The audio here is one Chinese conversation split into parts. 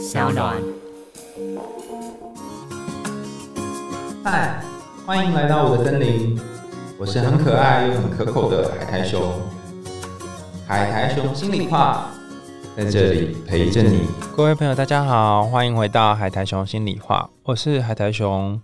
小暖。嗨，欢迎来到我的森林，我是很可爱又很可口的海苔熊。海苔熊心里话，在这里陪着你。各位朋友，大家好，欢迎回到海苔熊心里话，我是海苔熊。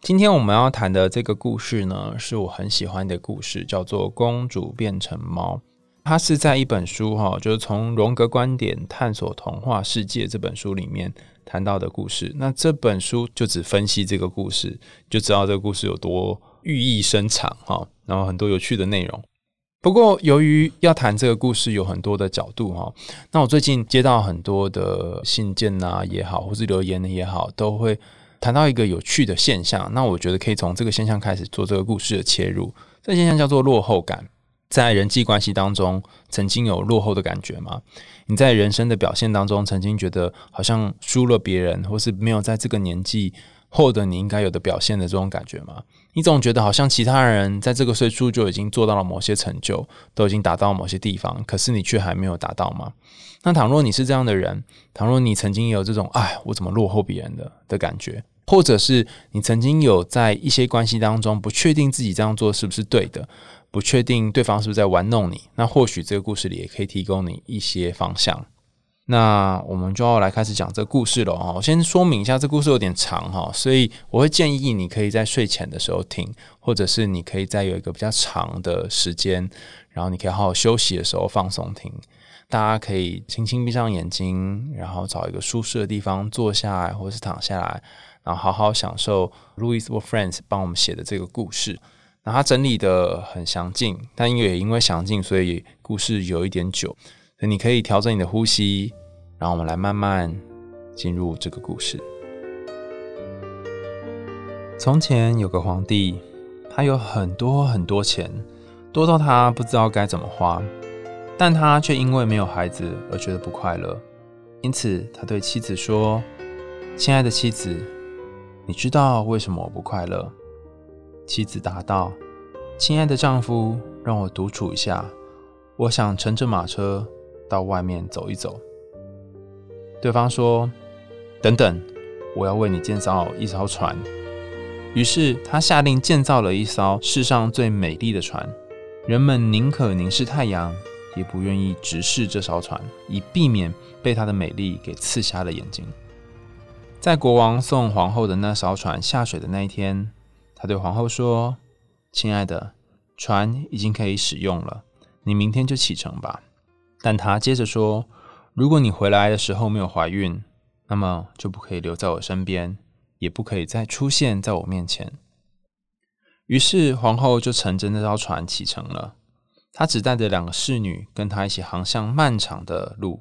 今天我们要谈的这个故事呢，是我很喜欢的故事，叫做《公主变成猫》。它是在一本书哈，就是从荣格观点探索童话世界这本书里面谈到的故事。那这本书就只分析这个故事，就知道这个故事有多寓意深长哈，然后很多有趣的内容。不过由于要谈这个故事有很多的角度哈，那我最近接到很多的信件啊也好，或是留言也好，都会。谈到一个有趣的现象，那我觉得可以从这个现象开始做这个故事的切入。这个现象叫做落后感。在人际关系当中，曾经有落后的感觉吗？你在人生的表现当中，曾经觉得好像输了别人，或是没有在这个年纪获得你应该有的表现的这种感觉吗？你总觉得好像其他人在这个岁数就已经做到了某些成就，都已经达到某些地方，可是你却还没有达到吗？那倘若你是这样的人，倘若你曾经有这种“哎，我怎么落后别人的”的感觉，或者是你曾经有在一些关系当中不确定自己这样做是不是对的，不确定对方是不是在玩弄你，那或许这个故事里也可以提供你一些方向。那我们就要来开始讲这个故事了哈。我先说明一下，这故事有点长哈，所以我会建议你可以在睡前的时候听，或者是你可以在有一个比较长的时间，然后你可以好好休息的时候放松听。大家可以轻轻闭上眼睛，然后找一个舒适的地方坐下来，或是躺下来，然后好好享受 Louis or Friends 帮我们写的这个故事。那他整理的很详尽，但因为也因为详尽，所以故事有一点久。所以你可以调整你的呼吸，然后我们来慢慢进入这个故事。从前有个皇帝，他有很多很多钱，多到他不知道该怎么花。但他却因为没有孩子而觉得不快乐，因此他对妻子说：“亲爱的妻子，你知道为什么我不快乐？”妻子答道：“亲爱的丈夫，让我独处一下，我想乘着马车到外面走一走。”对方说：“等等，我要为你建造一艘船。”于是他下令建造了一艘世上最美丽的船，人们宁可凝视太阳。也不愿意直视这艘船，以避免被它的美丽给刺瞎了眼睛。在国王送皇后的那艘船下水的那一天，他对皇后说：“亲爱的，船已经可以使用了，你明天就启程吧。”但他接着说：“如果你回来的时候没有怀孕，那么就不可以留在我身边，也不可以再出现在我面前。”于是皇后就乘着那艘船启程了。他只带着两个侍女跟他一起航向漫长的路，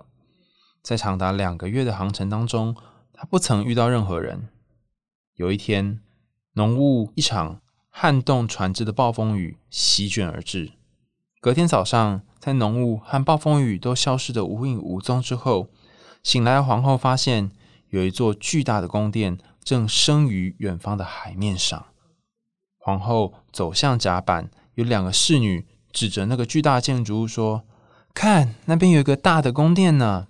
在长达两个月的航程当中，他不曾遇到任何人。有一天，浓雾一场撼动船只的暴风雨席卷而至。隔天早上，在浓雾和暴风雨都消失的无影无踪之后，醒来的皇后发现有一座巨大的宫殿正升于远方的海面上。皇后走向甲板，有两个侍女。指着那个巨大建筑物说：“看，那边有一个大的宫殿呢。”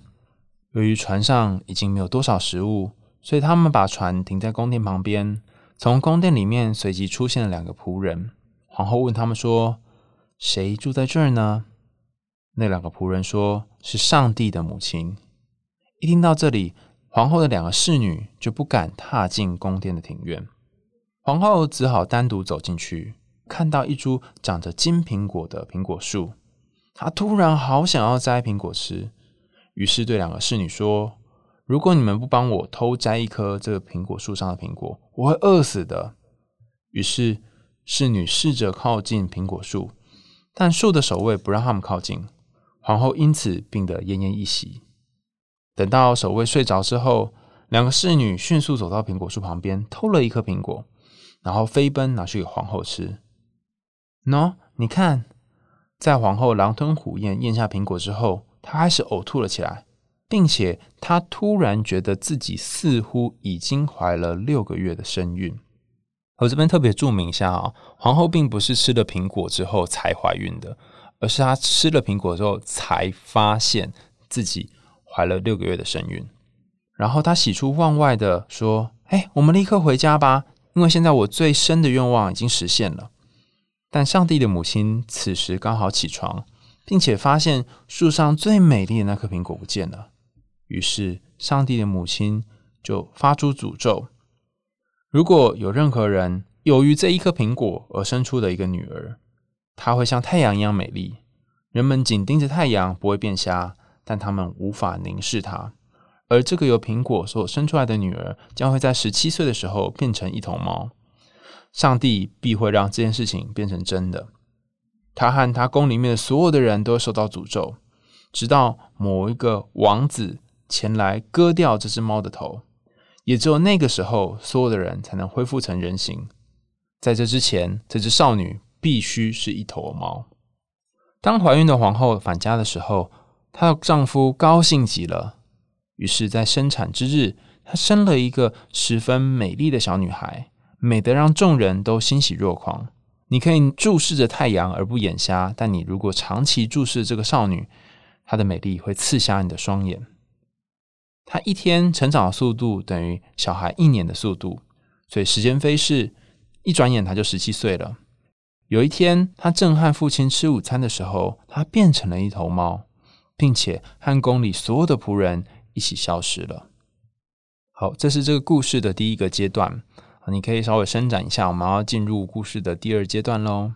由于船上已经没有多少食物，所以他们把船停在宫殿旁边。从宫殿里面随即出现了两个仆人。皇后问他们说：“谁住在这儿呢？”那两个仆人说：“是上帝的母亲。”一听到这里，皇后的两个侍女就不敢踏进宫殿的庭院。皇后只好单独走进去。看到一株长着金苹果的苹果树，他突然好想要摘苹果吃，于是对两个侍女说：“如果你们不帮我偷摘一颗这个苹果树上的苹果，我会饿死的。”于是侍女试着靠近苹果树，但树的守卫不让他们靠近。皇后因此病得奄奄一息。等到守卫睡着之后，两个侍女迅速走到苹果树旁边，偷了一颗苹果，然后飞奔拿去给皇后吃。喏，你看，在皇后狼吞虎咽咽下苹果之后，她开始呕吐了起来，并且她突然觉得自己似乎已经怀了六个月的身孕。我这边特别注明一下啊，皇后并不是吃了苹果之后才怀孕的，而是她吃了苹果之后才发现自己怀了六个月的身孕。然后她喜出望外的说：“哎，我们立刻回家吧，因为现在我最深的愿望已经实现了。”但上帝的母亲此时刚好起床，并且发现树上最美丽的那颗苹果不见了。于是，上帝的母亲就发出诅咒：如果有任何人由于这一颗苹果而生出的一个女儿，她会像太阳一样美丽。人们紧盯着太阳不会变瞎，但他们无法凝视它。而这个由苹果所生出来的女儿，将会在十七岁的时候变成一头猫。上帝必会让这件事情变成真的。他和他宫里面的所有的人都受到诅咒，直到某一个王子前来割掉这只猫的头。也只有那个时候，所有的人才能恢复成人形。在这之前，这只少女必须是一头猫。当怀孕的皇后返家的时候，她的丈夫高兴极了。于是，在生产之日，她生了一个十分美丽的小女孩。美得让众人都欣喜若狂。你可以注视着太阳而不眼瞎，但你如果长期注视这个少女，她的美丽会刺瞎你的双眼。他一天成长的速度等于小孩一年的速度，所以时间飞逝，一转眼他就十七岁了。有一天，他正和父亲吃午餐的时候，他变成了一头猫，并且和宫里所有的仆人一起消失了。好，这是这个故事的第一个阶段。你可以稍微伸展一下，我们要进入故事的第二阶段喽。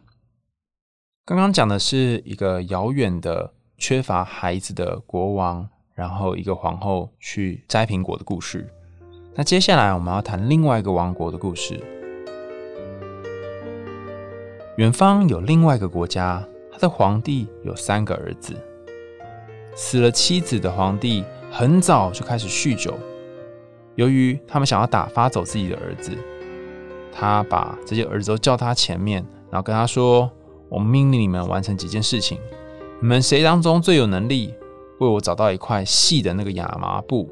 刚刚讲的是一个遥远的缺乏孩子的国王，然后一个皇后去摘苹果的故事。那接下来我们要谈另外一个王国的故事。远方有另外一个国家，他的皇帝有三个儿子。死了妻子的皇帝很早就开始酗酒，由于他们想要打发走自己的儿子。他把这些儿子都叫他前面，然后跟他说：“我命令你们完成几件事情。你们谁当中最有能力，为我找到一块细的那个亚麻布？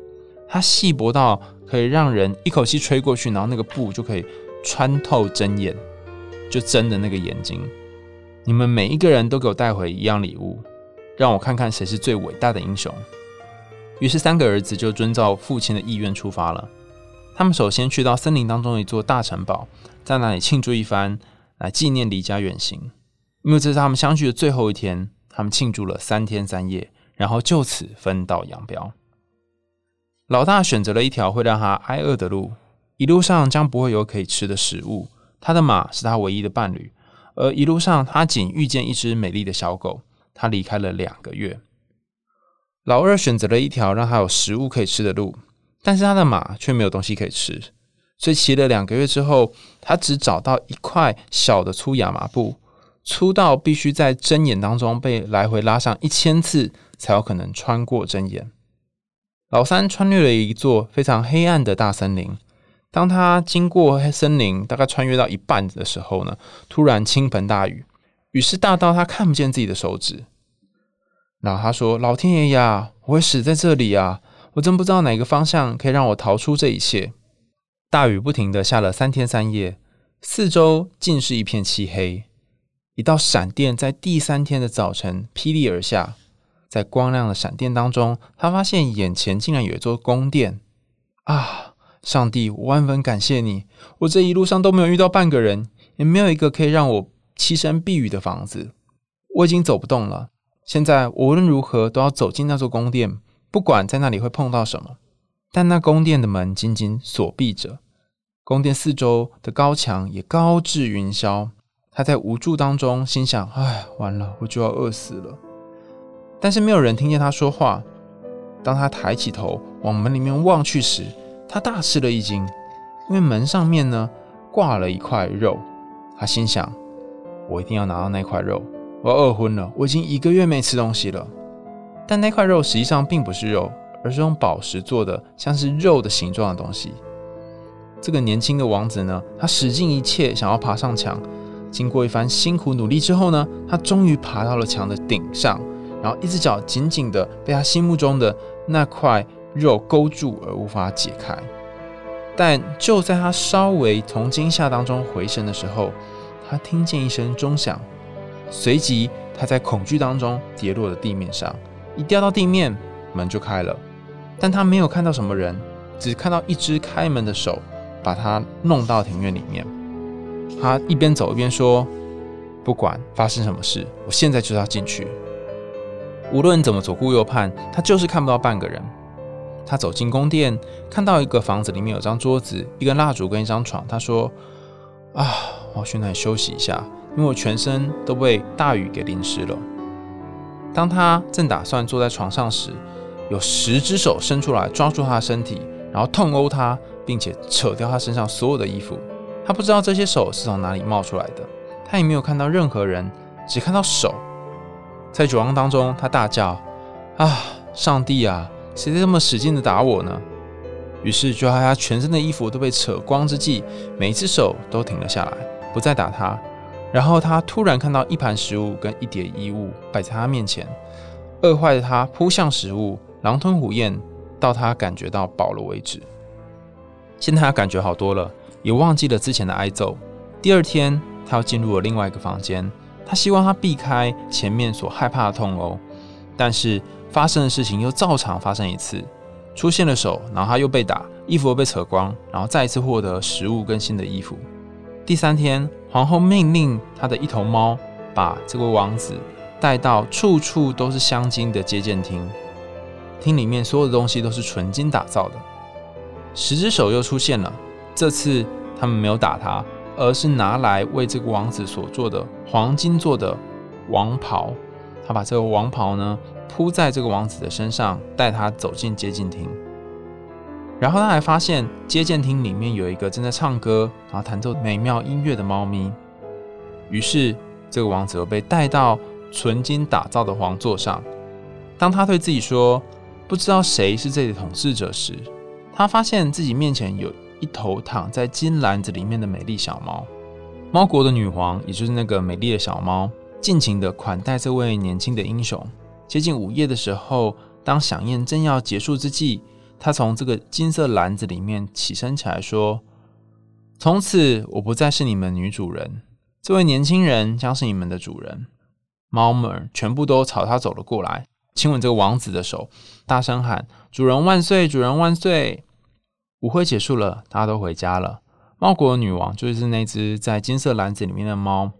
它细薄到可以让人一口气吹过去，然后那个布就可以穿透针眼，就针的那个眼睛。你们每一个人都给我带回一样礼物，让我看看谁是最伟大的英雄。”于是三个儿子就遵照父亲的意愿出发了。他们首先去到森林当中的一座大城堡，在那里庆祝一番，来纪念离家远行。因为这是他们相聚的最后一天，他们庆祝了三天三夜，然后就此分道扬镳。老大选择了一条会让他挨饿的路，一路上将不会有可以吃的食物。他的马是他唯一的伴侣，而一路上他仅遇见一只美丽的小狗。他离开了两个月。老二选择了一条让他有食物可以吃的路。但是他的马却没有东西可以吃，所以骑了两个月之后，他只找到一块小的粗亚麻布，粗到必须在针眼当中被来回拉上一千次，才有可能穿过针眼。老三穿越了一座非常黑暗的大森林，当他经过森林，大概穿越到一半的时候呢，突然倾盆大雨，雨势大到他看不见自己的手指。然后他说：“老天爷呀，我会死在这里啊！”我真不知道哪个方向可以让我逃出这一切。大雨不停的下了三天三夜，四周尽是一片漆黑。一道闪电在第三天的早晨霹雳而下，在光亮的闪电当中，他发现眼前竟然有一座宫殿。啊！上帝，我万分感谢你！我这一路上都没有遇到半个人，也没有一个可以让我栖身避雨的房子。我已经走不动了。现在无论如何都要走进那座宫殿。不管在那里会碰到什么，但那宫殿的门紧紧锁闭着，宫殿四周的高墙也高至云霄。他在无助当中心想：“哎，完了，我就要饿死了。”但是没有人听见他说话。当他抬起头往门里面望去时，他大吃了一惊，因为门上面呢挂了一块肉。他心想：“我一定要拿到那块肉，我要饿昏了。我已经一个月没吃东西了。”但那块肉实际上并不是肉，而是用宝石做的，像是肉的形状的东西。这个年轻的王子呢，他使尽一切想要爬上墙。经过一番辛苦努力之后呢，他终于爬到了墙的顶上，然后一只脚紧紧的被他心目中的那块肉勾住而无法解开。但就在他稍微从惊吓当中回神的时候，他听见一声钟响，随即他在恐惧当中跌落了地面上。一掉到地面，门就开了，但他没有看到什么人，只看到一只开门的手把他弄到庭院里面。他一边走一边说：“不管发生什么事，我现在就要进去。无论怎么左顾右盼，他就是看不到半个人。”他走进宫殿，看到一个房子里面有张桌子、一根蜡烛跟一张床。他说：“啊，我要去那里休息一下，因为我全身都被大雨给淋湿了。”当他正打算坐在床上时，有十只手伸出来抓住他的身体，然后痛殴他，并且扯掉他身上所有的衣服。他不知道这些手是从哪里冒出来的，他也没有看到任何人，只看到手。在绝望当中，他大叫：“啊，上帝啊！”谁在这么使劲的打我呢？于是就在他全身的衣服都被扯光之际，每一只手都停了下来，不再打他。然后他突然看到一盘食物跟一叠衣物摆在他面前，饿坏的他扑向食物，狼吞虎咽，到他感觉到饱了为止。现在他感觉好多了，也忘记了之前的挨揍。第二天，他又进入了另外一个房间，他希望他避开前面所害怕的痛哦，但是。发生的事情又照常发生一次，出现了手，然后他又被打，衣服又被扯光，然后再一次获得食物跟新的衣服。第三天，皇后命令她的一头猫把这位王子带到处处都是香精的接见厅，厅里面所有的东西都是纯金打造的。十只手又出现了，这次他们没有打他，而是拿来为这个王子所做的黄金做的王袍。他把这个王袍呢。铺在这个王子的身上，带他走进接见厅。然后他还发现接见厅里面有一个正在唱歌，然后弹奏美妙音乐的猫咪。于是这个王子又被带到纯金打造的皇座上。当他对自己说不知道谁是这里的统治者时，他发现自己面前有一头躺在金篮子里面的美丽小猫。猫国的女皇，也就是那个美丽的小猫，尽情的款待这位年轻的英雄。接近午夜的时候，当响宴正要结束之际，他从这个金色篮子里面起身起来，说：“从此我不再是你们女主人，这位年轻人将是你们的主人。”猫们全部都朝他走了过来，亲吻这个王子的手，大声喊：“主人万岁！主人万岁！”舞会结束了，大家都回家了。猫国女王就是那只在金色篮子里面的猫，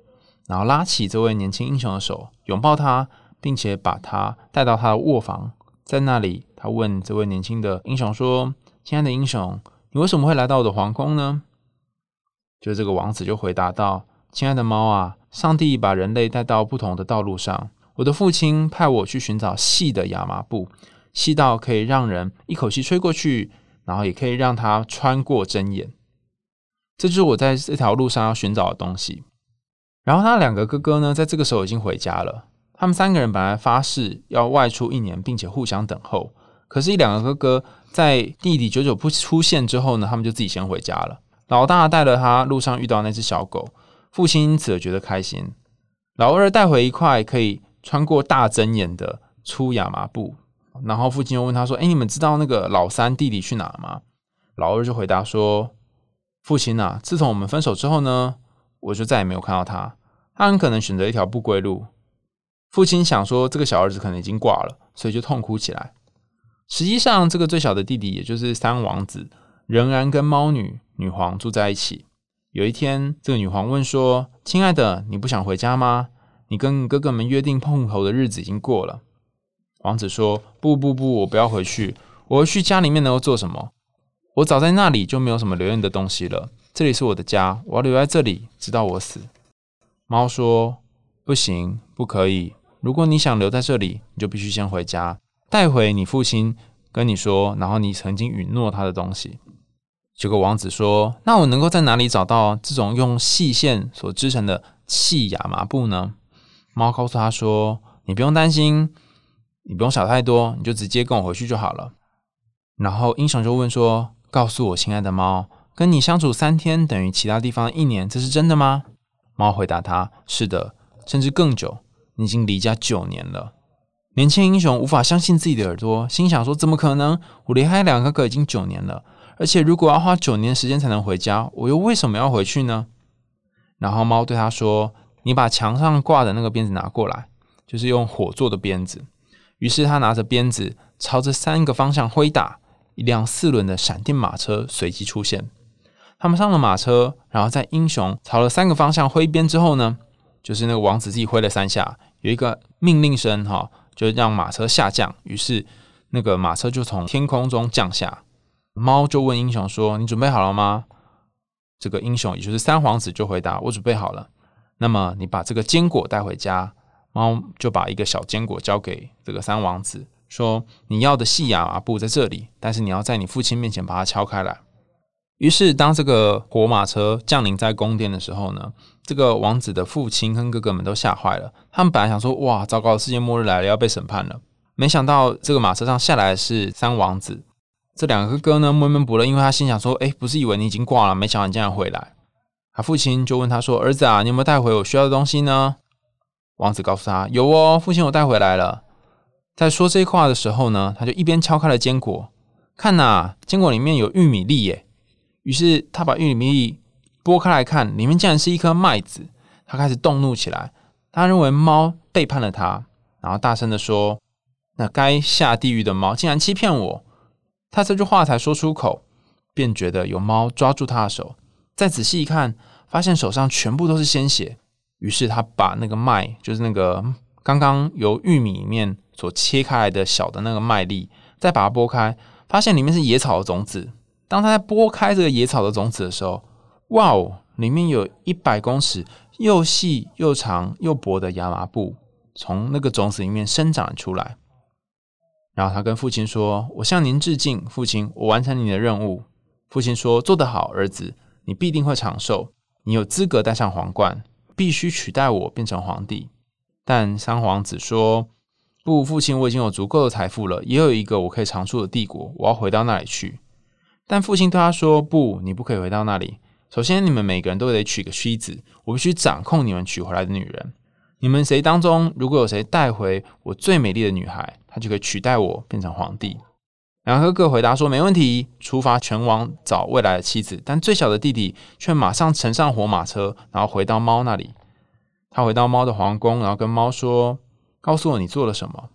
然后拉起这位年轻英雄的手，拥抱他。并且把他带到他的卧房，在那里，他问这位年轻的英雄说：“亲爱的英雄，你为什么会来到我的皇宫呢？”就这个王子就回答道：“亲爱的猫啊，上帝把人类带到不同的道路上。我的父亲派我去寻找细的亚麻布，细到可以让人一口气吹过去，然后也可以让它穿过针眼。这就是我在这条路上要寻找的东西。”然后他两个哥哥呢，在这个时候已经回家了。他们三个人本来发誓要外出一年，并且互相等候。可是，一两个哥哥在弟弟久久不出现之后呢，他们就自己先回家了。老大带了他路上遇到那只小狗，父亲因此而觉得开心。老二带回一块可以穿过大针眼的粗亚麻布，然后父亲又问他说：“哎，你们知道那个老三弟弟去哪了吗？”老二就回答说：“父亲啊，自从我们分手之后呢，我就再也没有看到他。他很可能选择一条不归路。”父亲想说，这个小儿子可能已经挂了，所以就痛哭起来。实际上，这个最小的弟弟，也就是三王子，仍然跟猫女女皇住在一起。有一天，这个女皇问说：“亲爱的，你不想回家吗？你跟哥哥们约定碰头的日子已经过了。”王子说：“不不不，我不要回去。我去家里面能够做什么？我早在那里就没有什么留恋的东西了。这里是我的家，我要留在这里，直到我死。”猫说：“不行，不可以。”如果你想留在这里，你就必须先回家，带回你父亲跟你说，然后你曾经允诺他的东西。结果王子说：“那我能够在哪里找到这种用细线所织成的细亚麻布呢？”猫告诉他说：“你不用担心，你不用想太多，你就直接跟我回去就好了。”然后英雄就问说：“告诉我，亲爱的猫，跟你相处三天等于其他地方一年，这是真的吗？”猫回答他：“是的，甚至更久。”你已经离家九年了，年轻英雄无法相信自己的耳朵，心想说：“怎么可能？我离开两个哥哥已经九年了，而且如果要花九年时间才能回家，我又为什么要回去呢？”然后猫对他说：“你把墙上挂的那个鞭子拿过来，就是用火做的鞭子。”于是他拿着鞭子朝着三个方向挥打，一辆四轮的闪电马车随即出现。他们上了马车，然后在英雄朝了三个方向挥鞭之后呢，就是那个王子自己挥了三下，有一个命令声哈，就让马车下降。于是那个马车就从天空中降下。猫就问英雄说：“你准备好了吗？”这个英雄也就是三皇子就回答：“我准备好了。”那么你把这个坚果带回家。猫就把一个小坚果交给这个三王子，说：“你要的细亚麻布在这里，但是你要在你父亲面前把它敲开来。”于是，当这个火马车降临在宫殿的时候呢，这个王子的父亲跟哥哥们都吓坏了。他们本来想说：“哇，糟糕，世界末日来了，要被审判了。”没想到这个马车上下来的是三王子。这两个哥哥呢，闷闷不乐，因为他心想说：“哎，不是以为你已经挂了，没想到你竟然回来。”他父亲就问他说：“儿子啊，你有没有带回我需要的东西呢？”王子告诉他：“有哦，父亲，我带回来了。”在说这话的时候呢，他就一边敲开了坚果，看呐，坚果里面有玉米粒耶。于是他把玉米粒剥开来看，里面竟然是一颗麦子。他开始动怒起来，他认为猫背叛了他，然后大声的说：“那该下地狱的猫竟然欺骗我！”他这句话才说出口，便觉得有猫抓住他的手。再仔细一看，发现手上全部都是鲜血。于是他把那个麦，就是那个刚刚由玉米里面所切开来的小的那个麦粒，再把它剥开，发现里面是野草的种子。当他在剥开这个野草的种子的时候，哇哦，里面有一百公尺又细又长又薄的亚麻布从那个种子里面生长出来。然后他跟父亲说：“我向您致敬，父亲，我完成你的任务。”父亲说：“做得好，儿子，你必定会长寿，你有资格戴上皇冠，必须取代我变成皇帝。”但三皇子说：“不，父亲，我已经有足够的财富了，也有一个我可以长住的帝国，我要回到那里去。”但父亲对他说：“不，你不可以回到那里。首先，你们每个人都得娶个妻子，我必须掌控你们娶回来的女人。你们谁当中如果有谁带回我最美丽的女孩，她就可以取代我变成皇帝。”两个哥哥回答说：“没问题。”出发前往找未来的妻子，但最小的弟弟却马上乘上火马车，然后回到猫那里。他回到猫的皇宫，然后跟猫说：“告诉我你做了什么。”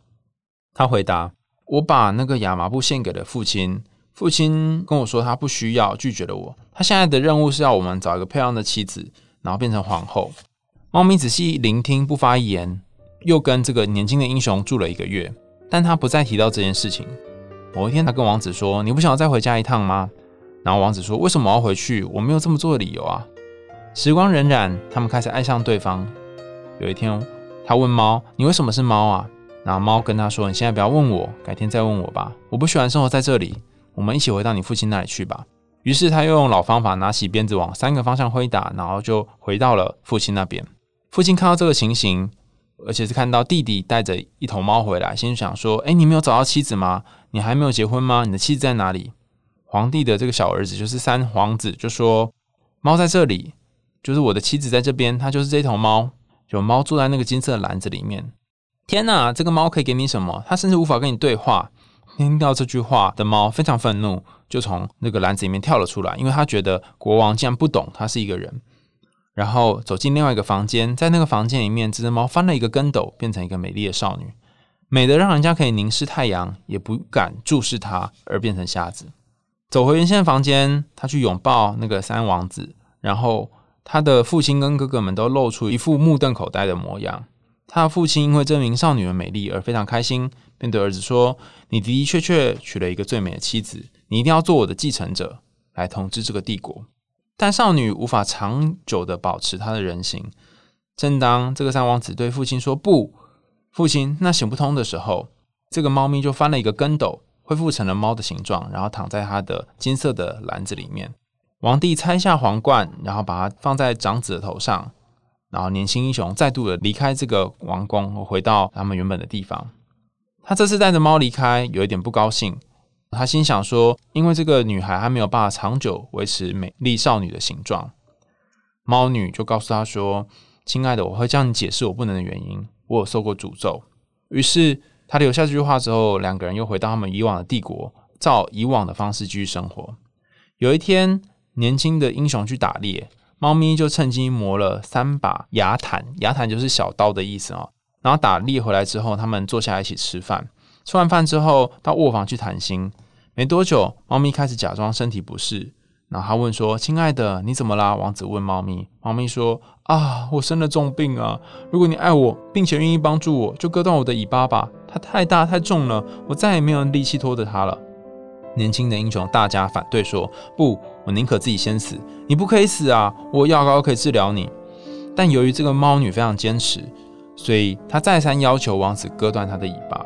他回答：“我把那个亚麻布献给了父亲。”父亲跟我说，他不需要，拒绝了我。他现在的任务是要我们找一个漂亮的妻子，然后变成皇后。猫咪仔细聆听，不发一言。又跟这个年轻的英雄住了一个月，但他不再提到这件事情。某一天，他跟王子说：“你不想要再回家一趟吗？”然后王子说：“为什么我要回去？我没有这么做的理由啊。”时光荏苒，他们开始爱上对方。有一天，他问猫：“你为什么是猫啊？”然后猫跟他说：“你现在不要问我，改天再问我吧。我不喜欢生活在这里。”我们一起回到你父亲那里去吧。于是他又用老方法，拿起鞭子往三个方向挥打，然后就回到了父亲那边。父亲看到这个情形，而且是看到弟弟带着一头猫回来，心想说：“哎，你没有找到妻子吗？你还没有结婚吗？你的妻子在哪里？”皇帝的这个小儿子就是三皇子，就说：“猫在这里，就是我的妻子在这边，它就是这头猫。有猫坐在那个金色的篮子里面。天哪，这个猫可以给你什么？它甚至无法跟你对话。”听到这句话的猫非常愤怒，就从那个篮子里面跳了出来，因为他觉得国王竟然不懂他是一个人。然后走进另外一个房间，在那个房间里面，这只猫翻了一个跟斗，变成一个美丽的少女，美得让人家可以凝视太阳，也不敢注视它，而变成瞎子。走回原先的房间，他去拥抱那个三王子，然后他的父亲跟哥哥们都露出一副目瞪口呆的模样。他的父亲因为这名少女的美丽而非常开心。便对儿子说：“你的的确确娶了一个最美的妻子，你一定要做我的继承者，来统治这个帝国。”但少女无法长久的保持她的人形。正当这个三王子对父亲说“不，父亲，那行不通”的时候，这个猫咪就翻了一个跟斗，恢复成了猫的形状，然后躺在他的金色的篮子里面。皇帝拆下皇冠，然后把它放在长子的头上，然后年轻英雄再度的离开这个王宫，回到他们原本的地方。他这次带着猫离开，有一点不高兴。他心想说：“因为这个女孩还没有办法长久维持美丽少女的形状。”猫女就告诉他说：“亲爱的，我会向你解释我不能的原因。我有受过诅咒。”于是他留下这句话之后，两个人又回到他们以往的帝国，照以往的方式继续生活。有一天，年轻的英雄去打猎，猫咪就趁机磨了三把牙毯，牙毯就是小刀的意思啊。然后打猎回来之后，他们坐下来一起吃饭。吃完饭之后，到卧房去谈心。没多久，猫咪开始假装身体不适，然后他问说：“亲爱的，你怎么啦？”王子问猫咪，猫咪说：“啊，我生了重病啊！如果你爱我，并且愿意帮助我，就割断我的尾巴吧。它太大太重了，我再也没有力气拖着它了。”年轻的英雄大家反对说：“不，我宁可自己先死，你不可以死啊！我药膏可以治疗你。”但由于这个猫女非常坚持，所以她再三要求王子割断她的尾巴。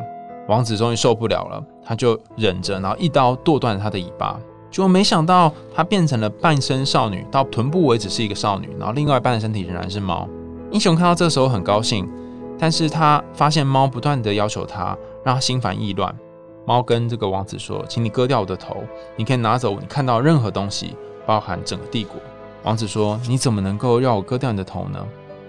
王子终于受不了了，他就忍着，然后一刀剁断了他的尾巴。结果没想到，她变成了半身少女，到臀部为止是一个少女，然后另外一半的身体仍然是猫。英雄看到这时候很高兴，但是他发现猫不断的要求他，让他心烦意乱。猫跟这个王子说：“请你割掉我的头，你可以拿走你看到任何东西，包含整个帝国。”王子说：“你怎么能够让我割掉你的头呢？”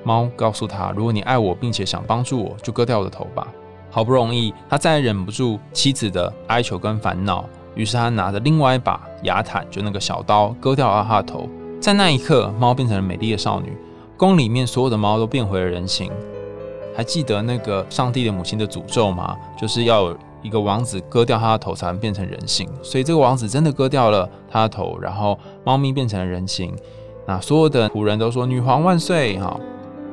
猫告诉他：“如果你爱我，并且想帮助我，就割掉我的头吧。”好不容易，他再也忍不住妻子的哀求跟烦恼，于是他拿着另外一把牙毯，就那个小刀，割掉了他的头。在那一刻，猫变成了美丽的少女，宫里面所有的猫都变回了人形。还记得那个上帝的母亲的诅咒吗？就是要。一个王子割掉他的头才能变成人形，所以这个王子真的割掉了他的头，然后猫咪变成了人形。那所有的仆人都说“女皇万岁”哈。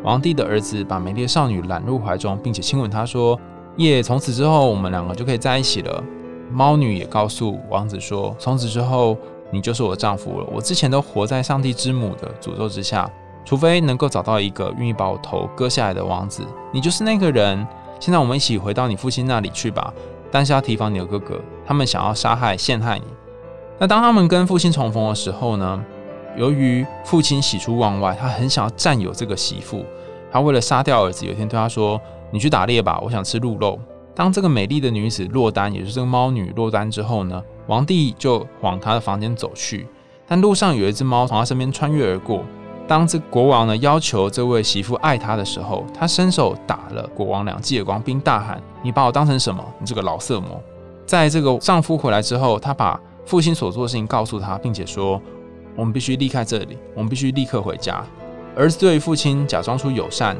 皇帝的儿子把美丽的少女揽入怀中，并且亲吻她，说：“耶，从此之后我们两个就可以在一起了。”猫女也告诉王子说：“从此之后你就是我的丈夫了。我之前都活在上帝之母的诅咒之下，除非能够找到一个愿意把我头割下来的王子，你就是那个人。现在我们一起回到你父亲那里去吧。”但是要提防你的哥哥，他们想要杀害、陷害你。那当他们跟父亲重逢的时候呢？由于父亲喜出望外，他很想要占有这个媳妇。他为了杀掉儿子，有一天对他说：“你去打猎吧，我想吃鹿肉。”当这个美丽的女子落单，也就是这个猫女落单之后呢，皇帝就往她的房间走去。但路上有一只猫从他身边穿越而过。当这国王呢要求这位媳妇爱他的时候，他伸手打了国王两记耳光，并大喊：“你把我当成什么？你这个老色魔！”在这个丈夫回来之后，他把父亲所做的事情告诉他，并且说：“我们必须离开这里，我们必须立刻回家。”儿子对父亲假装出友善，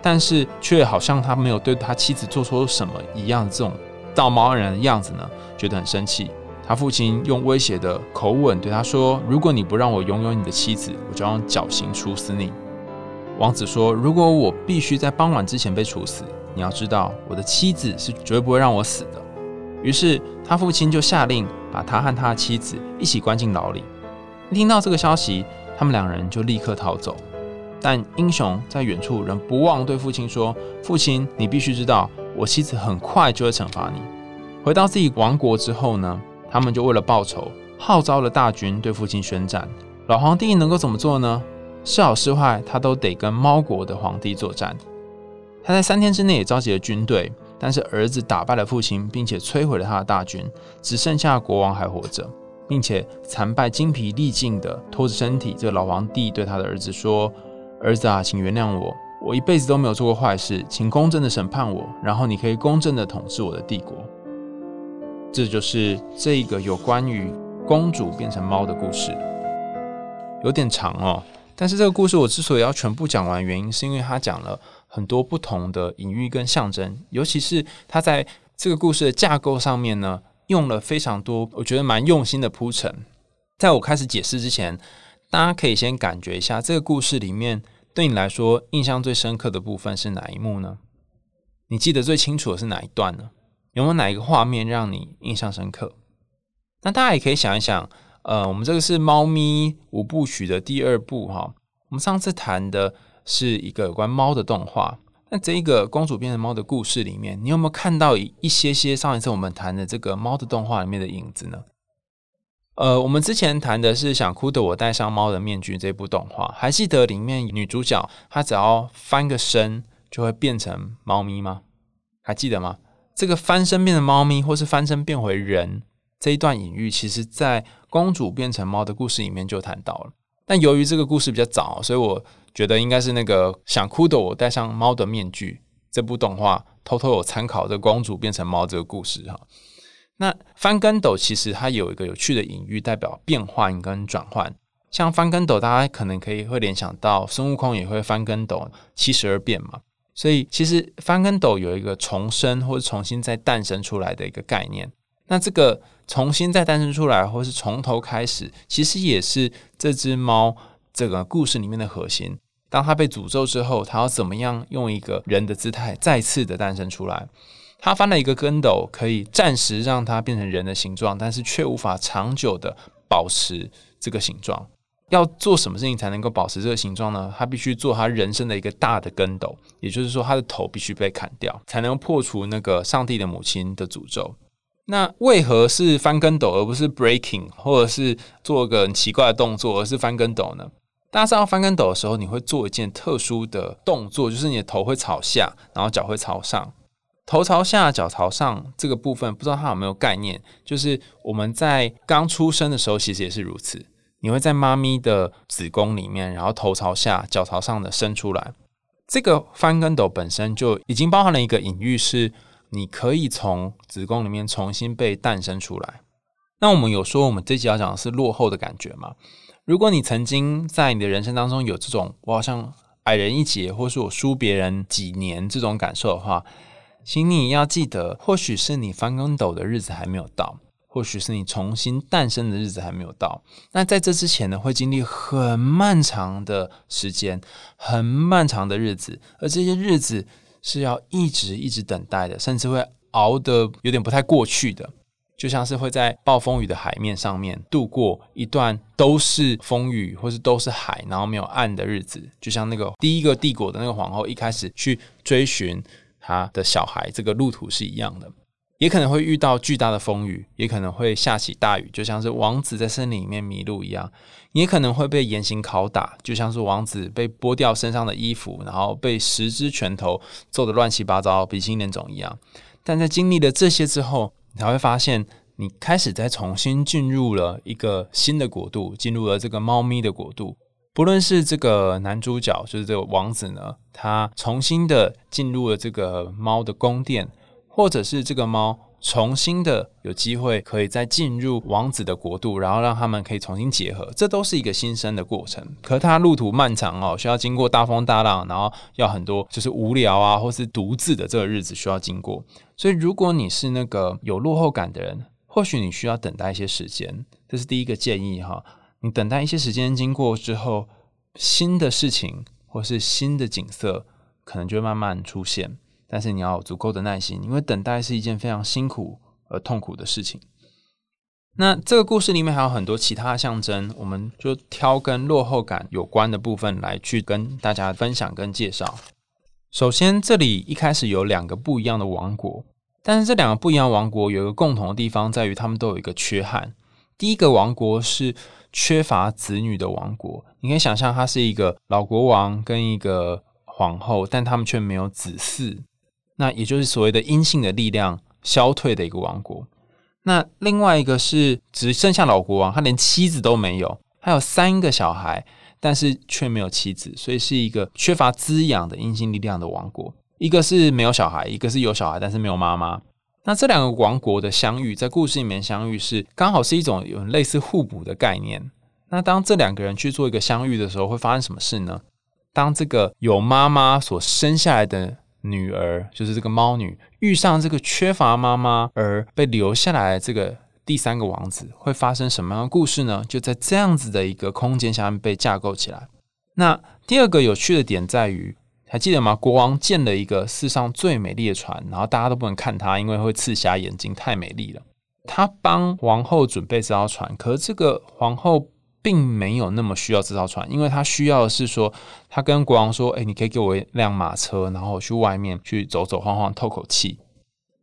但是却好像他没有对他妻子做出什么一样，这种道貌岸然的样子呢，觉得很生气。他父亲用威胁的口吻对他说：“如果你不让我拥有你的妻子，我就用绞刑处死你。”王子说：“如果我必须在傍晚之前被处死，你要知道，我的妻子是绝不会让我死的。”于是他父亲就下令把他和他的妻子一起关进牢里。听到这个消息，他们两人就立刻逃走。但英雄在远处仍不忘对父亲说：“父亲，你必须知道，我妻子很快就会惩罚你。”回到自己王国之后呢？他们就为了报仇，号召了大军对父亲宣战。老皇帝能够怎么做呢？是好是坏，他都得跟猫国的皇帝作战。他在三天之内也召集了军队，但是儿子打败了父亲，并且摧毁了他的大军，只剩下国王还活着，并且惨败、精疲力尽的拖着身体。这个老皇帝对他的儿子说：“儿子啊，请原谅我，我一辈子都没有做过坏事，请公正的审判我，然后你可以公正的统治我的帝国。”这就是这个有关于公主变成猫的故事，有点长哦。但是这个故事我之所以要全部讲完，原因是因为它讲了很多不同的隐喻跟象征，尤其是它在这个故事的架构上面呢，用了非常多，我觉得蛮用心的铺陈。在我开始解释之前，大家可以先感觉一下这个故事里面对你来说印象最深刻的部分是哪一幕呢？你记得最清楚的是哪一段呢？有没有哪一个画面让你印象深刻？那大家也可以想一想，呃，我们这个是猫咪五部曲的第二部哈。我们上次谈的是一个有关猫的动画，那这一个公主变成猫的故事里面，你有没有看到一些些上一次我们谈的这个猫的动画里面的影子呢？呃，我们之前谈的是《想哭的我戴上猫的面具》这部动画，还记得里面女主角她只要翻个身就会变成猫咪吗？还记得吗？这个翻身变成猫咪，或是翻身变回人这一段隐喻，其实在公主变成猫的故事里面就谈到了。但由于这个故事比较早，所以我觉得应该是那个想哭的我戴上猫的面具这部动画偷偷有参考这公主变成猫这个故事哈。那翻跟斗其实它有一个有趣的隐喻，代表变换跟转换。像翻跟斗，大家可能可以会联想到孙悟空也会翻跟斗七十二变嘛。所以，其实翻跟斗有一个重生或者重新再诞生出来的一个概念。那这个重新再诞生出来，或是从头开始，其实也是这只猫这个故事里面的核心。当它被诅咒之后，它要怎么样用一个人的姿态再次的诞生出来？他翻了一个跟斗，可以暂时让它变成人的形状，但是却无法长久的保持这个形状。要做什么事情才能够保持这个形状呢？他必须做他人生的一个大的跟斗，也就是说，他的头必须被砍掉，才能破除那个上帝的母亲的诅咒。那为何是翻跟斗而不是 breaking，或者是做个很奇怪的动作，而是翻跟斗呢？大家知道翻跟斗的时候，你会做一件特殊的动作，就是你的头会朝下，然后脚会朝上。头朝下，脚朝上这个部分，不知道它有没有概念？就是我们在刚出生的时候，其实也是如此。你会在妈咪的子宫里面，然后头朝下，脚朝上的生出来。这个翻跟斗本身就已经包含了一个隐喻，是你可以从子宫里面重新被诞生出来。那我们有说，我们这集要讲的是落后的感觉吗？如果你曾经在你的人生当中有这种我好像矮人一截，或是我输别人几年这种感受的话，请你要记得，或许是你翻跟斗的日子还没有到，或许是你重新诞生的日子还没有到。那在这之前呢，会经历很漫长的时间，很漫长的日子，而这些日子是要一直一直等待的，甚至会熬得有点不太过去的。就像是会在暴风雨的海面上面度过一段都是风雨或是都是海，然后没有岸的日子。就像那个第一个帝国的那个皇后一开始去追寻他的小孩，这个路途是一样的。也可能会遇到巨大的风雨，也可能会下起大雨，就像是王子在森林里面迷路一样。也可能会被严刑拷打，就像是王子被剥掉身上的衣服，然后被十只拳头揍得乱七八糟、鼻青脸肿一样。但在经历了这些之后，你才会发现，你开始在重新进入了一个新的国度，进入了这个猫咪的国度。不论是这个男主角，就是这个王子呢，他重新的进入了这个猫的宫殿，或者是这个猫。重新的有机会可以再进入王子的国度，然后让他们可以重新结合，这都是一个新生的过程。可是他路途漫长哦，需要经过大风大浪，然后要很多就是无聊啊，或是独自的这个日子需要经过。所以如果你是那个有落后感的人，或许你需要等待一些时间，这是第一个建议哈。你等待一些时间经过之后，新的事情或是新的景色可能就会慢慢出现。但是你要有足够的耐心，因为等待是一件非常辛苦而痛苦的事情。那这个故事里面还有很多其他的象征，我们就挑跟落后感有关的部分来去跟大家分享跟介绍。首先，这里一开始有两个不一样的王国，但是这两个不一样王国有一个共同的地方，在于他们都有一个缺憾。第一个王国是缺乏子女的王国，你可以想象，它是一个老国王跟一个皇后，但他们却没有子嗣。那也就是所谓的阴性的力量消退的一个王国。那另外一个是只剩下老国王，他连妻子都没有，他有三个小孩，但是却没有妻子，所以是一个缺乏滋养的阴性力量的王国。一个是没有小孩，一个是有小孩但是没有妈妈。那这两个王国的相遇，在故事里面相遇是刚好是一种有类似互补的概念。那当这两个人去做一个相遇的时候，会发生什么事呢？当这个有妈妈所生下来的。女儿就是这个猫女遇上这个缺乏妈妈而被留下来这个第三个王子，会发生什么样的故事呢？就在这样子的一个空间下面被架构起来。那第二个有趣的点在于，还记得吗？国王建了一个世上最美丽的船，然后大家都不能看它，因为会刺瞎眼睛，太美丽了。他帮王后准备这艘船，可是这个皇后。并没有那么需要这艘船，因为她需要的是说，她跟国王说：“哎，你可以给我一辆马车，然后我去外面去走走晃晃，透口气。”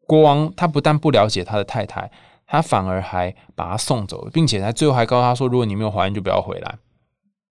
国王他不但不了解他的太太，他反而还把他送走，并且在最后还告诉他说：“如果你没有怀孕，就不要回来。”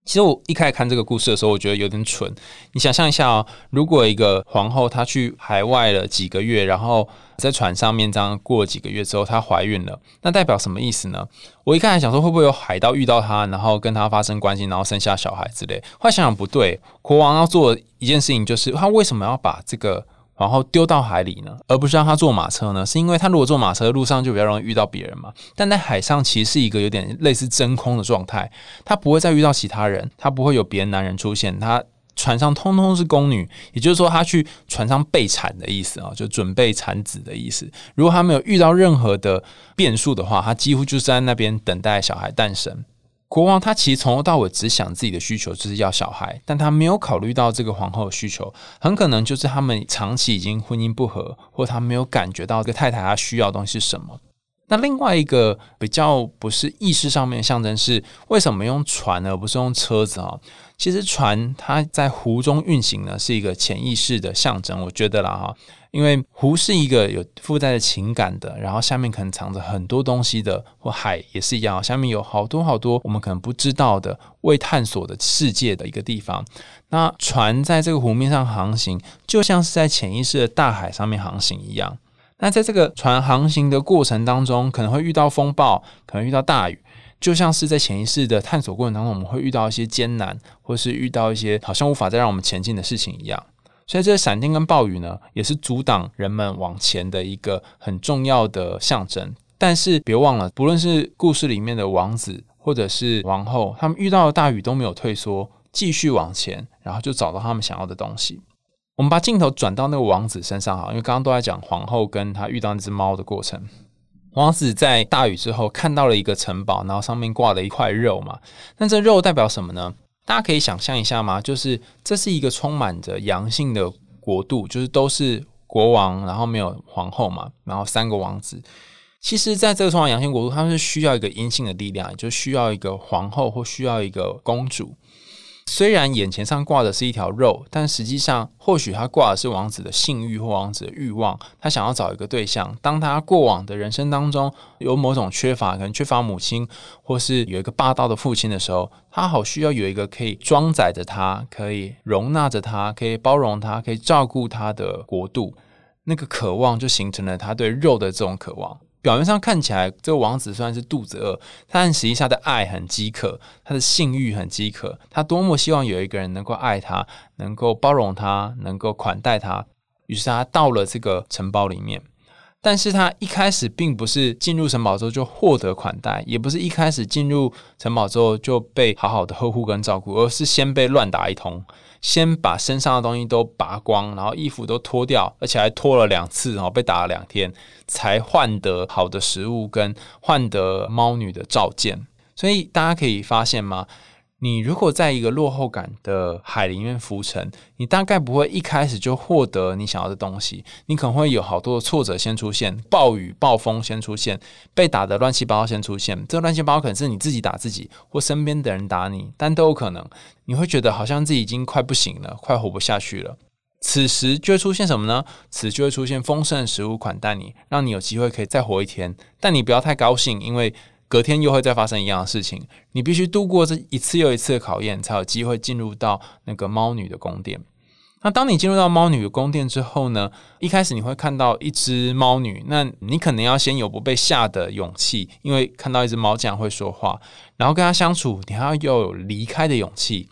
其实我一开始看这个故事的时候，我觉得有点蠢。你想象一下哦，如果一个皇后她去海外了几个月，然后在船上面这样过了几个月之后，她怀孕了，那代表什么意思呢？我一开始想说，会不会有海盗遇到她，然后跟她发生关系，然后生下小孩之类？后来想想不对，国王要做一件事情，就是他为什么要把这个？然后丢到海里呢，而不是让他坐马车呢？是因为他如果坐马车，路上就比较容易遇到别人嘛。但在海上其实是一个有点类似真空的状态，他不会再遇到其他人，他不会有别的男人出现，他船上通通是宫女，也就是说，他去船上备产的意思啊，就准备产子的意思。如果他没有遇到任何的变数的话，他几乎就是在那边等待小孩诞生。国王他其实从头到尾只想自己的需求就是要小孩，但他没有考虑到这个皇后的需求，很可能就是他们长期已经婚姻不和，或他没有感觉到这个太太她需要的东西是什么。那另外一个比较不是意识上面的象征是为什么用船而不是用车子啊？其实船它在湖中运行呢，是一个潜意识的象征，我觉得啦哈，因为湖是一个有附带的情感的，然后下面可能藏着很多东西的，或海也是一样，下面有好多好多我们可能不知道的未探索的世界的一个地方。那船在这个湖面上航行，就像是在潜意识的大海上面航行一样。那在这个船航行的过程当中，可能会遇到风暴，可能遇到大雨，就像是在潜意识的探索过程当中，我们会遇到一些艰难，或是遇到一些好像无法再让我们前进的事情一样。所以，这闪电跟暴雨呢，也是阻挡人们往前的一个很重要的象征。但是，别忘了，不论是故事里面的王子，或者是王后，他们遇到的大雨都没有退缩，继续往前，然后就找到他们想要的东西。我们把镜头转到那个王子身上哈，因为刚刚都在讲皇后跟他遇到那只猫的过程。王子在大雨之后看到了一个城堡，然后上面挂了一块肉嘛。那这肉代表什么呢？大家可以想象一下吗？就是这是一个充满着阳性的国度，就是都是国王，然后没有皇后嘛，然后三个王子。其实，在这个充满阳性国度，他们是需要一个阴性的力量，就需要一个皇后或需要一个公主。虽然眼前上挂的是一条肉，但实际上或许他挂的是王子的性欲或王子的欲望。他想要找一个对象。当他过往的人生当中有某种缺乏，可能缺乏母亲，或是有一个霸道的父亲的时候，他好需要有一个可以装载着他、可以容纳着他、可以包容他、可以照顾他的国度。那个渴望就形成了他对肉的这种渴望。表面上看起来，这个王子虽然是肚子饿，但实际上的爱很饥渴，他的性欲很饥渴，他多么希望有一个人能够爱他，能够包容他，能够款待他。于是他到了这个城堡里面，但是他一开始并不是进入城堡之后就获得款待，也不是一开始进入城堡之后就被好好的呵护跟照顾，而是先被乱打一通。先把身上的东西都拔光，然后衣服都脱掉，而且还脱了两次，然后被打了两天，才换得好的食物跟换得猫女的召见。所以大家可以发现吗？你如果在一个落后感的海里面浮沉，你大概不会一开始就获得你想要的东西。你可能会有好多的挫折先出现，暴雨、暴风先出现，被打的乱七八糟先出现。这乱七八糟可能是你自己打自己，或身边的人打你，但都有可能。你会觉得好像自己已经快不行了，快活不下去了。此时就会出现什么呢？此就会出现丰盛的食物款待你，让你有机会可以再活一天。但你不要太高兴，因为。隔天又会再发生一样的事情，你必须度过这一次又一次的考验，才有机会进入到那个猫女的宫殿。那当你进入到猫女的宫殿之后呢？一开始你会看到一只猫女，那你可能要先有不被吓的勇气，因为看到一只猫这样会说话，然后跟它相处，你还要有离开的勇气。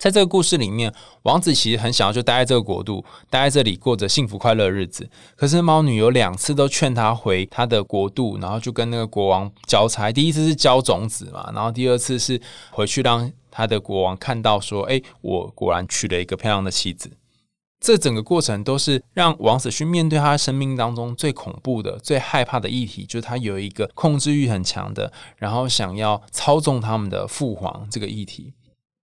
在这个故事里面，王子其实很想要就待在这个国度，待在这里过着幸福快乐的日子。可是猫女有两次都劝他回他的国度，然后就跟那个国王交差。第一次是交种子嘛，然后第二次是回去让他的国王看到说：“哎，我果然娶了一个漂亮的妻子。”这整个过程都是让王子去面对他生命当中最恐怖的、最害怕的议题，就是他有一个控制欲很强的，然后想要操纵他们的父皇这个议题。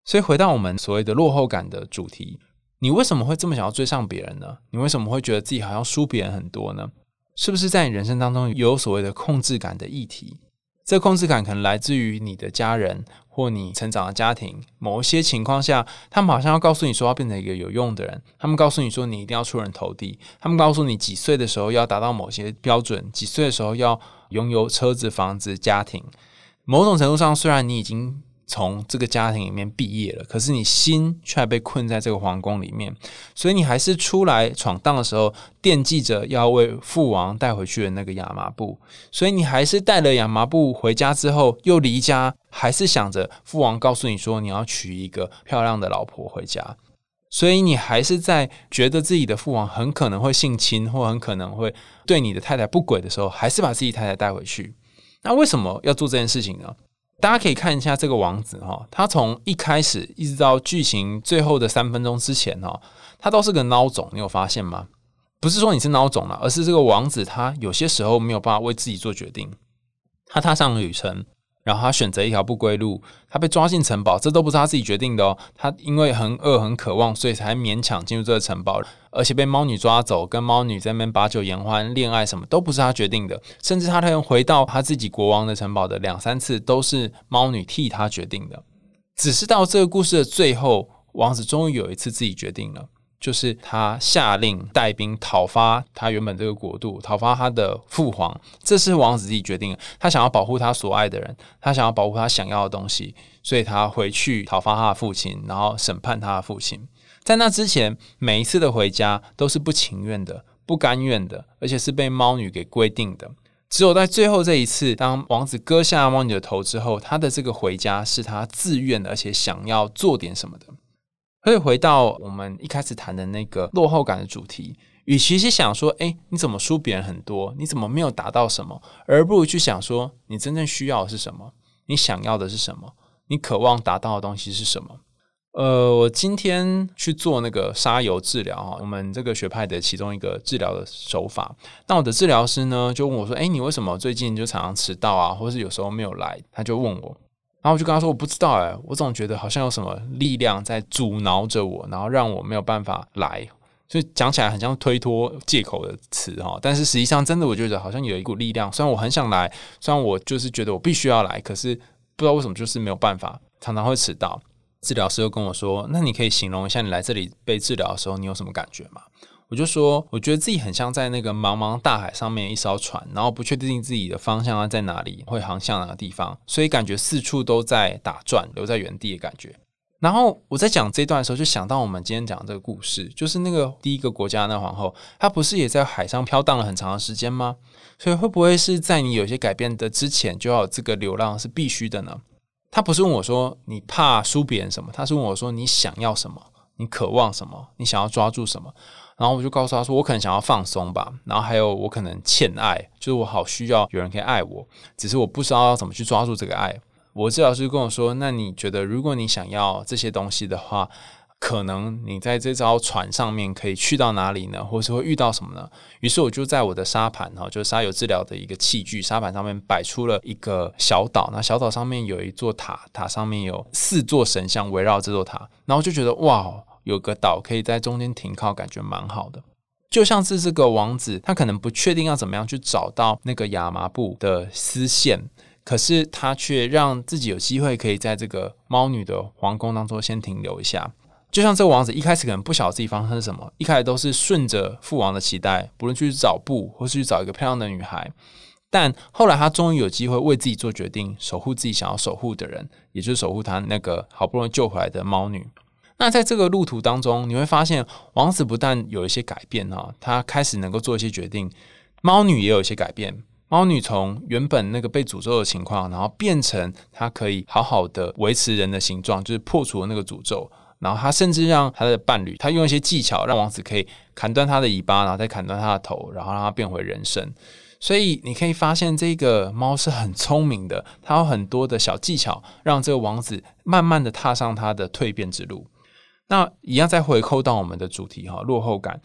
所以回到我们所谓的落后感的主题，你为什么会这么想要追上别人呢？你为什么会觉得自己好像输别人很多呢？是不是在你人生当中有所谓的控制感的议题？这控制感可能来自于你的家人或你成长的家庭。某一些情况下，他们好像要告诉你说要变成一个有用的人，他们告诉你说你一定要出人头地，他们告诉你几岁的时候要达到某些标准，几岁的时候要拥有车子、房子、家庭。某种程度上，虽然你已经。从这个家庭里面毕业了，可是你心却被困在这个皇宫里面，所以你还是出来闯荡的时候，惦记着要为父王带回去的那个亚麻布，所以你还是带了亚麻布回家之后又离家，还是想着父王告诉你说你要娶一个漂亮的老婆回家，所以你还是在觉得自己的父王很可能会性侵或很可能会对你的太太不轨的时候，还是把自己太太带回去。那为什么要做这件事情呢？大家可以看一下这个王子哈，他从一开始一直到剧情最后的三分钟之前哈，他都是个孬种，你有发现吗？不是说你是孬种了，而是这个王子他有些时候没有办法为自己做决定，他踏上了旅程。然后他选择一条不归路，他被抓进城堡，这都不是他自己决定的哦。他因为很饿、很渴望，所以才勉强进入这个城堡，而且被猫女抓走，跟猫女在那边把酒言欢、恋爱，什么都不是他决定的。甚至他连回到他自己国王的城堡的两三次，都是猫女替他决定的。只是到这个故事的最后，王子终于有一次自己决定了。就是他下令带兵讨伐他原本这个国度，讨伐他的父皇，这是王子自己决定。他想要保护他所爱的人，他想要保护他想要的东西，所以他回去讨伐他的父亲，然后审判他的父亲。在那之前，每一次的回家都是不情愿的、不甘愿的，而且是被猫女给规定的。只有在最后这一次，当王子割下猫女的头之后，他的这个回家是他自愿的，而且想要做点什么的。可以回到我们一开始谈的那个落后感的主题，与其是想说，哎，你怎么输别人很多？你怎么没有达到什么？而不如去想说，你真正需要的是什么？你想要的是什么？你渴望达到的东西是什么？呃，我今天去做那个沙油治疗啊，我们这个学派的其中一个治疗的手法。那我的治疗师呢，就问我说，哎，你为什么最近就常常迟到啊？或是有时候没有来？他就问我。然后我就跟他说：“我不知道哎，我总觉得好像有什么力量在阻挠着我，然后让我没有办法来。所以讲起来很像推脱借口的词哈，但是实际上真的，我觉得好像有一股力量。虽然我很想来，虽然我就是觉得我必须要来，可是不知道为什么就是没有办法，常常会迟到。治疗师又跟我说：‘那你可以形容一下你来这里被治疗的时候，你有什么感觉吗？’”我就说，我觉得自己很像在那个茫茫大海上面一艘船，然后不确定自己的方向啊在哪里，会航向哪个地方，所以感觉四处都在打转，留在原地的感觉。然后我在讲这段的时候，就想到我们今天讲这个故事，就是那个第一个国家那皇后，她不是也在海上飘荡了很长的时间吗？所以会不会是在你有些改变的之前，就要这个流浪是必须的呢？他不是问我说你怕输别人什么，他是问我说你想要什么，你渴望什么，你想要抓住什么？然后我就告诉他说，我可能想要放松吧，然后还有我可能欠爱，就是我好需要有人可以爱我，只是我不知道要怎么去抓住这个爱。我治疗师跟我说，那你觉得如果你想要这些东西的话，可能你在这艘船上面可以去到哪里呢？或是会遇到什么呢？于是我就在我的沙盘哈，就是沙油治疗的一个器具沙盘上面摆出了一个小岛，那小岛上面有一座塔，塔上面有四座神像围绕这座塔，然后就觉得哇。有个岛可以在中间停靠，感觉蛮好的。就像是这个王子，他可能不确定要怎么样去找到那个亚麻布的丝线，可是他却让自己有机会可以在这个猫女的皇宫当中先停留一下。就像这个王子一开始可能不晓得自己发生什么，一开始都是顺着父王的期待，不论去找布或是去找一个漂亮的女孩，但后来他终于有机会为自己做决定，守护自己想要守护的人，也就是守护他那个好不容易救回来的猫女。那在这个路途当中，你会发现王子不但有一些改变哈，他开始能够做一些决定；猫女也有一些改变。猫女从原本那个被诅咒的情况，然后变成她可以好好的维持人的形状，就是破除了那个诅咒。然后她甚至让她的伴侣，她用一些技巧，让王子可以砍断他的尾巴，然后再砍断他的头，然后让他变回人身。所以你可以发现，这个猫是很聪明的，它有很多的小技巧，让这个王子慢慢的踏上他的蜕变之路。那一样再回扣到我们的主题哈，落后感。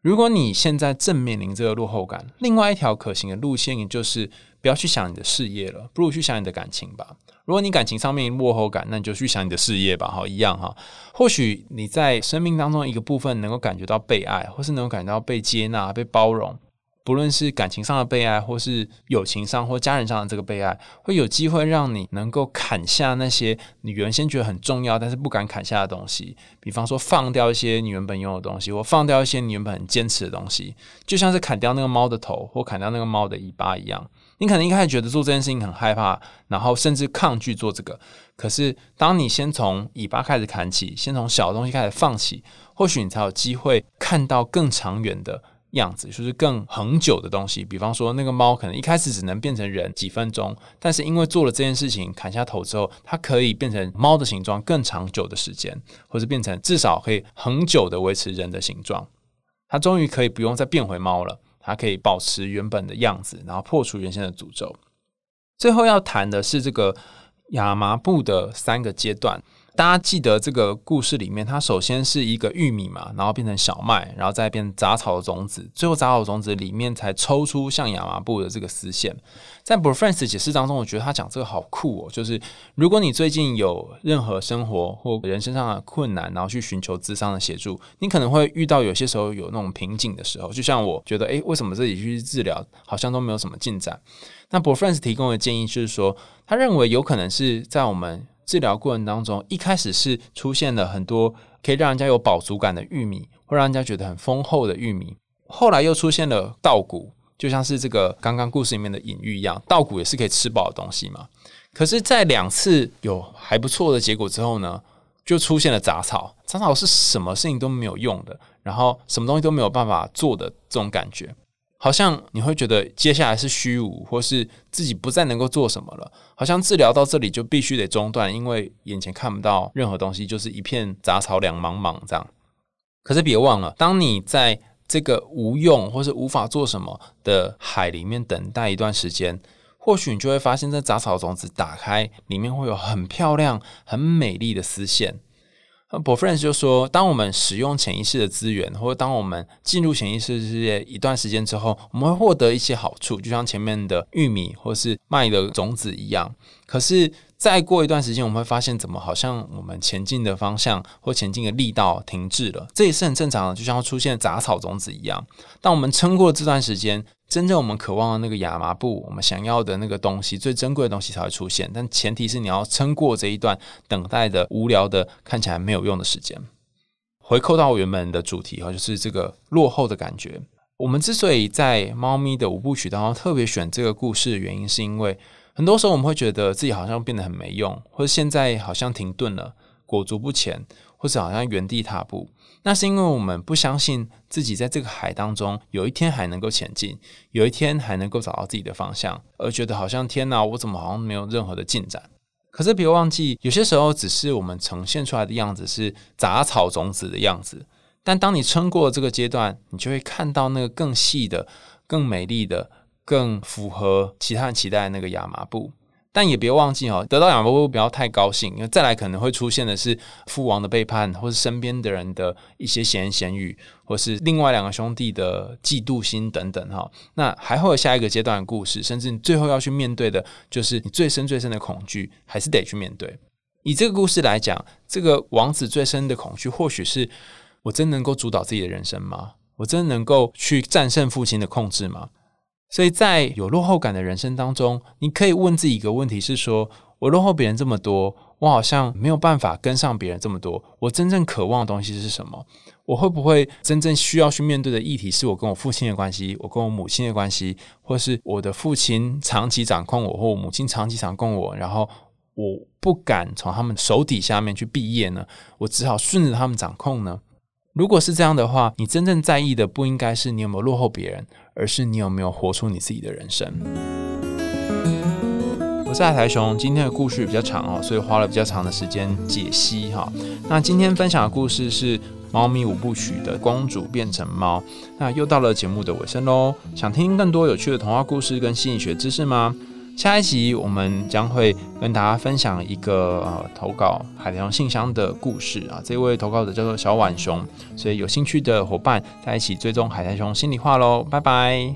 如果你现在正面临这个落后感，另外一条可行的路线，也就是不要去想你的事业了，不如去想你的感情吧。如果你感情上面落后感，那你就去想你的事业吧。哈，一样哈。或许你在生命当中一个部分能够感觉到被爱，或是能够感觉到被接纳、被包容。不论是感情上的被爱，或是友情上或家人上的这个被爱，会有机会让你能够砍下那些你原先觉得很重要但是不敢砍下的东西。比方说，放掉一些你原本拥有的东西，或放掉一些你原本很坚持的东西，就像是砍掉那个猫的头，或砍掉那个猫的尾巴一样。你可能一开始觉得做这件事情很害怕，然后甚至抗拒做这个。可是，当你先从尾巴开始砍起，先从小东西开始放起，或许你才有机会看到更长远的。样子就是更恒久的东西，比方说那个猫可能一开始只能变成人几分钟，但是因为做了这件事情，砍下头之后，它可以变成猫的形状更长久的时间，或者变成至少可以恒久的维持人的形状。它终于可以不用再变回猫了，它可以保持原本的样子，然后破除原先的诅咒。最后要谈的是这个亚麻布的三个阶段。大家记得这个故事里面，它首先是一个玉米嘛，然后变成小麦，然后再变杂草的种子，最后杂草种子里面才抽出像亚麻布的这个丝线。在 b r f r a n c e 解释当中，我觉得他讲这个好酷哦，就是如果你最近有任何生活或人身上的困难，然后去寻求智商的协助，你可能会遇到有些时候有那种瓶颈的时候，就像我觉得，诶，为什么自己去治疗好像都没有什么进展？那 b r f r a n c e 提供的建议就是说，他认为有可能是在我们治疗过程当中，一开始是出现了很多可以让人家有饱足感的玉米，会让人家觉得很丰厚的玉米。后来又出现了稻谷，就像是这个刚刚故事里面的隐喻一样，稻谷也是可以吃饱的东西嘛。可是，在两次有还不错的结果之后呢，就出现了杂草。杂草是什么事情都没有用的，然后什么东西都没有办法做的这种感觉。好像你会觉得接下来是虚无，或是自己不再能够做什么了。好像治疗到这里就必须得中断，因为眼前看不到任何东西，就是一片杂草两茫茫这样。可是别忘了，当你在这个无用或是无法做什么的海里面等待一段时间，或许你就会发现，这杂草种子打开，里面会有很漂亮、很美丽的丝线。那 b o f r e n 就说，当我们使用潜意识的资源，或者当我们进入潜意识世界一段时间之后，我们会获得一些好处，就像前面的玉米或是麦的种子一样。可是再过一段时间，我们会发现，怎么好像我们前进的方向或前进的力道停滞了？这也是很正常的，就像出现杂草种子一样。当我们撑过这段时间。真正我们渴望的那个亚麻布，我们想要的那个东西，最珍贵的东西才会出现。但前提是你要撑过这一段等待的无聊的、看起来没有用的时间。回扣到原本的主题哈，就是这个落后的感觉。我们之所以在猫咪的五部曲当中特别选这个故事的原因，是因为很多时候我们会觉得自己好像变得很没用，或者现在好像停顿了，裹足不前，或者好像原地踏步。那是因为我们不相信自己在这个海当中有一天还能够前进，有一天还能够找到自己的方向，而觉得好像天哪，我怎么好像没有任何的进展？可是别忘记，有些时候只是我们呈现出来的样子是杂草种子的样子，但当你撑过这个阶段，你就会看到那个更细的、更美丽的、更符合其他人期待的那个亚麻布。但也别忘记哦，得到亚麻布不要太高兴，因为再来可能会出现的是父王的背叛，或是身边的人的一些闲言闲语，或是另外两个兄弟的嫉妒心等等哈。那还会有下一个阶段的故事，甚至你最后要去面对的，就是你最深最深的恐惧，还是得去面对。以这个故事来讲，这个王子最深的恐惧，或许是我真能够主导自己的人生吗？我真能够去战胜父亲的控制吗？所以在有落后感的人生当中，你可以问自己一个问题：是说我落后别人这么多，我好像没有办法跟上别人这么多。我真正渴望的东西是什么？我会不会真正需要去面对的议题是我跟我父亲的关系，我跟我母亲的关系，或是我的父亲长期掌控我，或我母亲长期掌控我，然后我不敢从他们手底下面去毕业呢？我只好顺着他们掌控呢？如果是这样的话，你真正在意的不应该是你有没有落后别人，而是你有没有活出你自己的人生。我是海苔熊，今天的故事比较长哦，所以花了比较长的时间解析哈。那今天分享的故事是《猫咪五部曲》的公主变成猫。那又到了节目的尾声喽，想听更多有趣的童话故事跟心理学知识吗？下一集我们将会跟大家分享一个呃投稿海苔熊信箱的故事啊，这位投稿者叫做小浣熊，所以有兴趣的伙伴在一起追踪海苔熊心里话喽，拜拜。